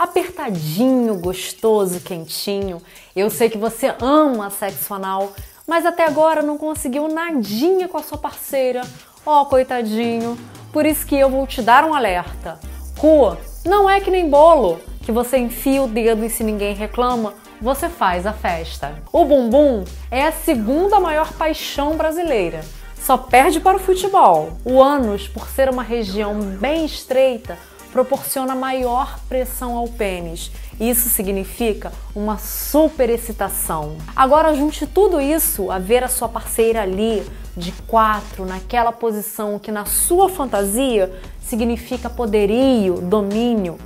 apertadinho, gostoso, quentinho. Eu sei que você ama sexo anal, mas até agora não conseguiu nadinha com a sua parceira. Ó, oh, coitadinho. Por isso que eu vou te dar um alerta. Cu, não é que nem bolo, que você enfia o dedo e se ninguém reclama, você faz a festa. O bumbum é a segunda maior paixão brasileira. Só perde para o futebol. O ânus, por ser uma região bem estreita, proporciona maior pressão ao pênis. Isso significa uma super excitação. Agora junte tudo isso a ver a sua parceira ali de quatro naquela posição que na sua fantasia significa poderio, domínio.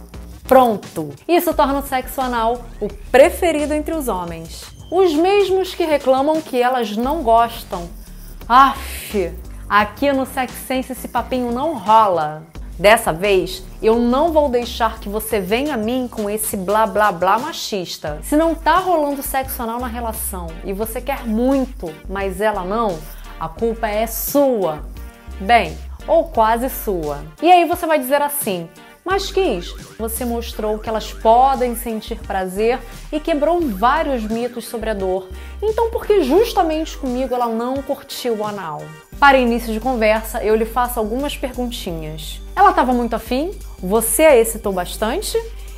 Pronto! Isso torna o sexo anal o preferido entre os homens. Os mesmos que reclamam que elas não gostam. Aff, aqui no Sex Sense esse papinho não rola. Dessa vez, eu não vou deixar que você venha a mim com esse blá blá blá machista. Se não tá rolando sexo anal na relação e você quer muito, mas ela não, a culpa é sua. Bem, ou quase sua. E aí você vai dizer assim: mas quis, você mostrou que elas podem sentir prazer e quebrou vários mitos sobre a dor. Então, por que justamente comigo ela não curtiu o anal? Para início de conversa, eu lhe faço algumas perguntinhas. Ela estava muito afim? Você a excitou bastante?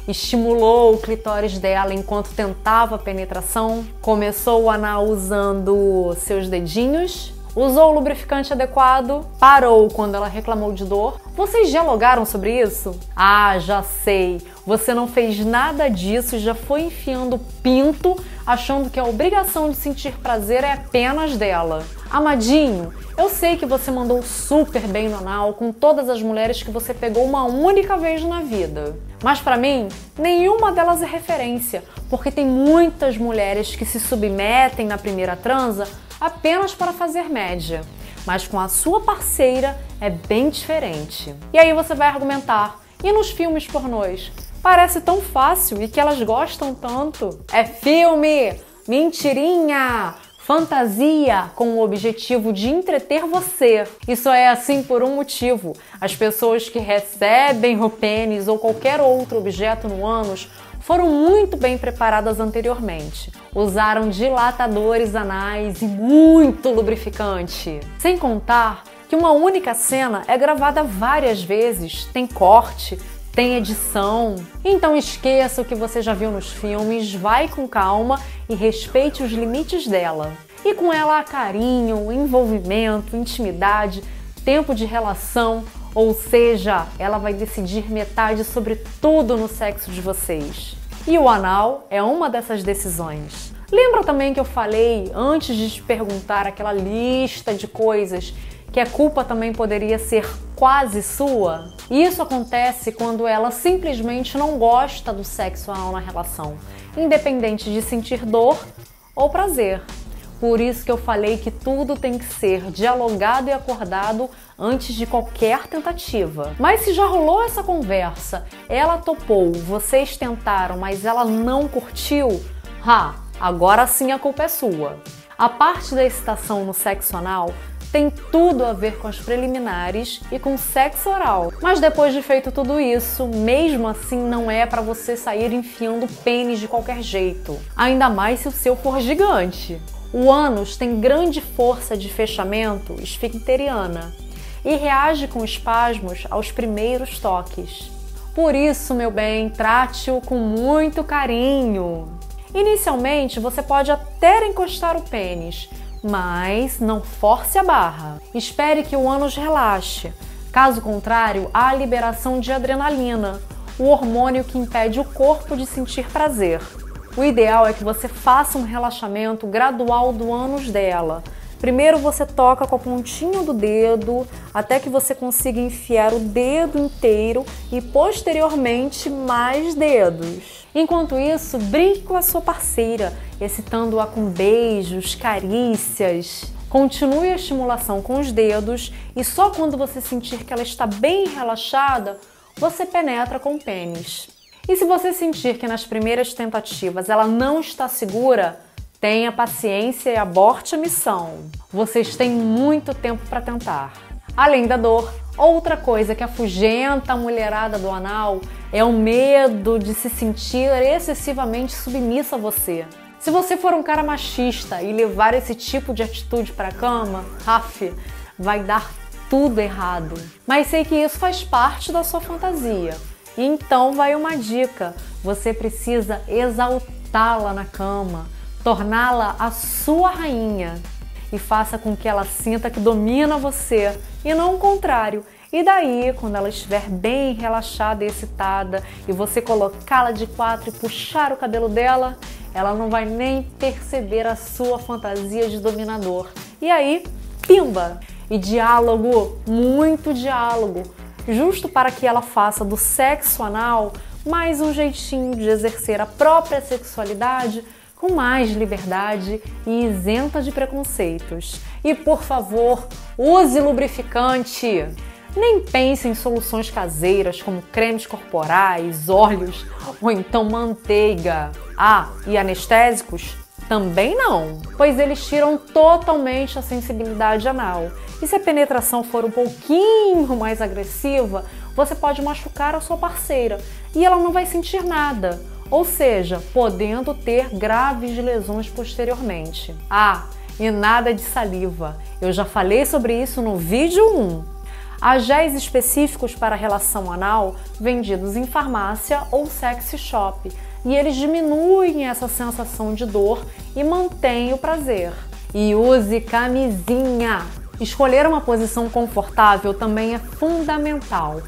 Estimulou o clitóris dela enquanto tentava a penetração? Começou o anal usando seus dedinhos? Usou o lubrificante adequado? Parou quando ela reclamou de dor? Vocês dialogaram sobre isso? Ah, já sei. Você não fez nada disso e já foi enfiando pinto, achando que a obrigação de sentir prazer é apenas dela. Amadinho, eu sei que você mandou super bem no anal com todas as mulheres que você pegou uma única vez na vida. Mas para mim, nenhuma delas é referência, porque tem muitas mulheres que se submetem na primeira transa apenas para fazer média. Mas com a sua parceira é bem diferente. E aí você vai argumentar: e nos filmes pornôs? Parece tão fácil e que elas gostam tanto. É filme! Mentirinha! Fantasia com o objetivo de entreter você. Isso é assim por um motivo. As pessoas que recebem o pênis ou qualquer outro objeto no ânus foram muito bem preparadas anteriormente. Usaram dilatadores anais e muito lubrificante. Sem contar que uma única cena é gravada várias vezes, tem corte, tem edição. Então esqueça o que você já viu nos filmes, vai com calma e respeite os limites dela. E com ela há carinho, envolvimento, intimidade, tempo de relação, ou seja, ela vai decidir metade sobre tudo no sexo de vocês. E o anal é uma dessas decisões. Lembra também que eu falei antes de te perguntar aquela lista de coisas que a culpa também poderia ser quase sua? Isso acontece quando ela simplesmente não gosta do sexo anal na relação, independente de sentir dor ou prazer. Por isso que eu falei que tudo tem que ser dialogado e acordado antes de qualquer tentativa. Mas se já rolou essa conversa, ela topou, vocês tentaram, mas ela não curtiu, ha, agora sim a culpa é sua. A parte da excitação no sexo anal tem tudo a ver com as preliminares e com sexo oral. Mas depois de feito tudo isso, mesmo assim não é para você sair enfiando pênis de qualquer jeito. Ainda mais se o seu for gigante. O ânus tem grande força de fechamento esfincteriana e reage com espasmos aos primeiros toques. Por isso, meu bem, trate-o com muito carinho. Inicialmente, você pode até encostar o pênis, mas não force a barra. Espere que o ânus relaxe. Caso contrário, há a liberação de adrenalina, o hormônio que impede o corpo de sentir prazer. O ideal é que você faça um relaxamento gradual do ânus dela. Primeiro você toca com a pontinha do dedo até que você consiga enfiar o dedo inteiro e posteriormente mais dedos. Enquanto isso, brinque com a sua parceira, excitando-a com beijos, carícias. Continue a estimulação com os dedos e só quando você sentir que ela está bem relaxada, você penetra com o pênis. E se você sentir que nas primeiras tentativas ela não está segura, tenha paciência e aborte a missão. Vocês têm muito tempo para tentar. Além da dor, Outra coisa que afugenta a mulherada do anal é o medo de se sentir excessivamente submissa a você. Se você for um cara machista e levar esse tipo de atitude para a cama, raf, vai dar tudo errado. Mas sei que isso faz parte da sua fantasia. Então vai uma dica: você precisa exaltá-la na cama, torná-la a sua rainha e faça com que ela sinta que domina você e não o contrário. E daí, quando ela estiver bem relaxada e excitada e você colocá-la de quatro e puxar o cabelo dela, ela não vai nem perceber a sua fantasia de dominador. E aí, pimba! E diálogo, muito diálogo, justo para que ela faça do sexo anal mais um jeitinho de exercer a própria sexualidade com mais liberdade e isenta de preconceitos. E por favor, use lubrificante! Nem pense em soluções caseiras como cremes corporais, óleos ou então manteiga. Ah, e anestésicos? Também não, pois eles tiram totalmente a sensibilidade anal. E se a penetração for um pouquinho mais agressiva, você pode machucar a sua parceira e ela não vai sentir nada ou seja, podendo ter graves lesões posteriormente. Ah, e nada de saliva. Eu já falei sobre isso no vídeo 1. Há géis específicos para relação anal vendidos em farmácia ou sexy shop e eles diminuem essa sensação de dor e mantêm o prazer. E use camisinha! Escolher uma posição confortável também é fundamental.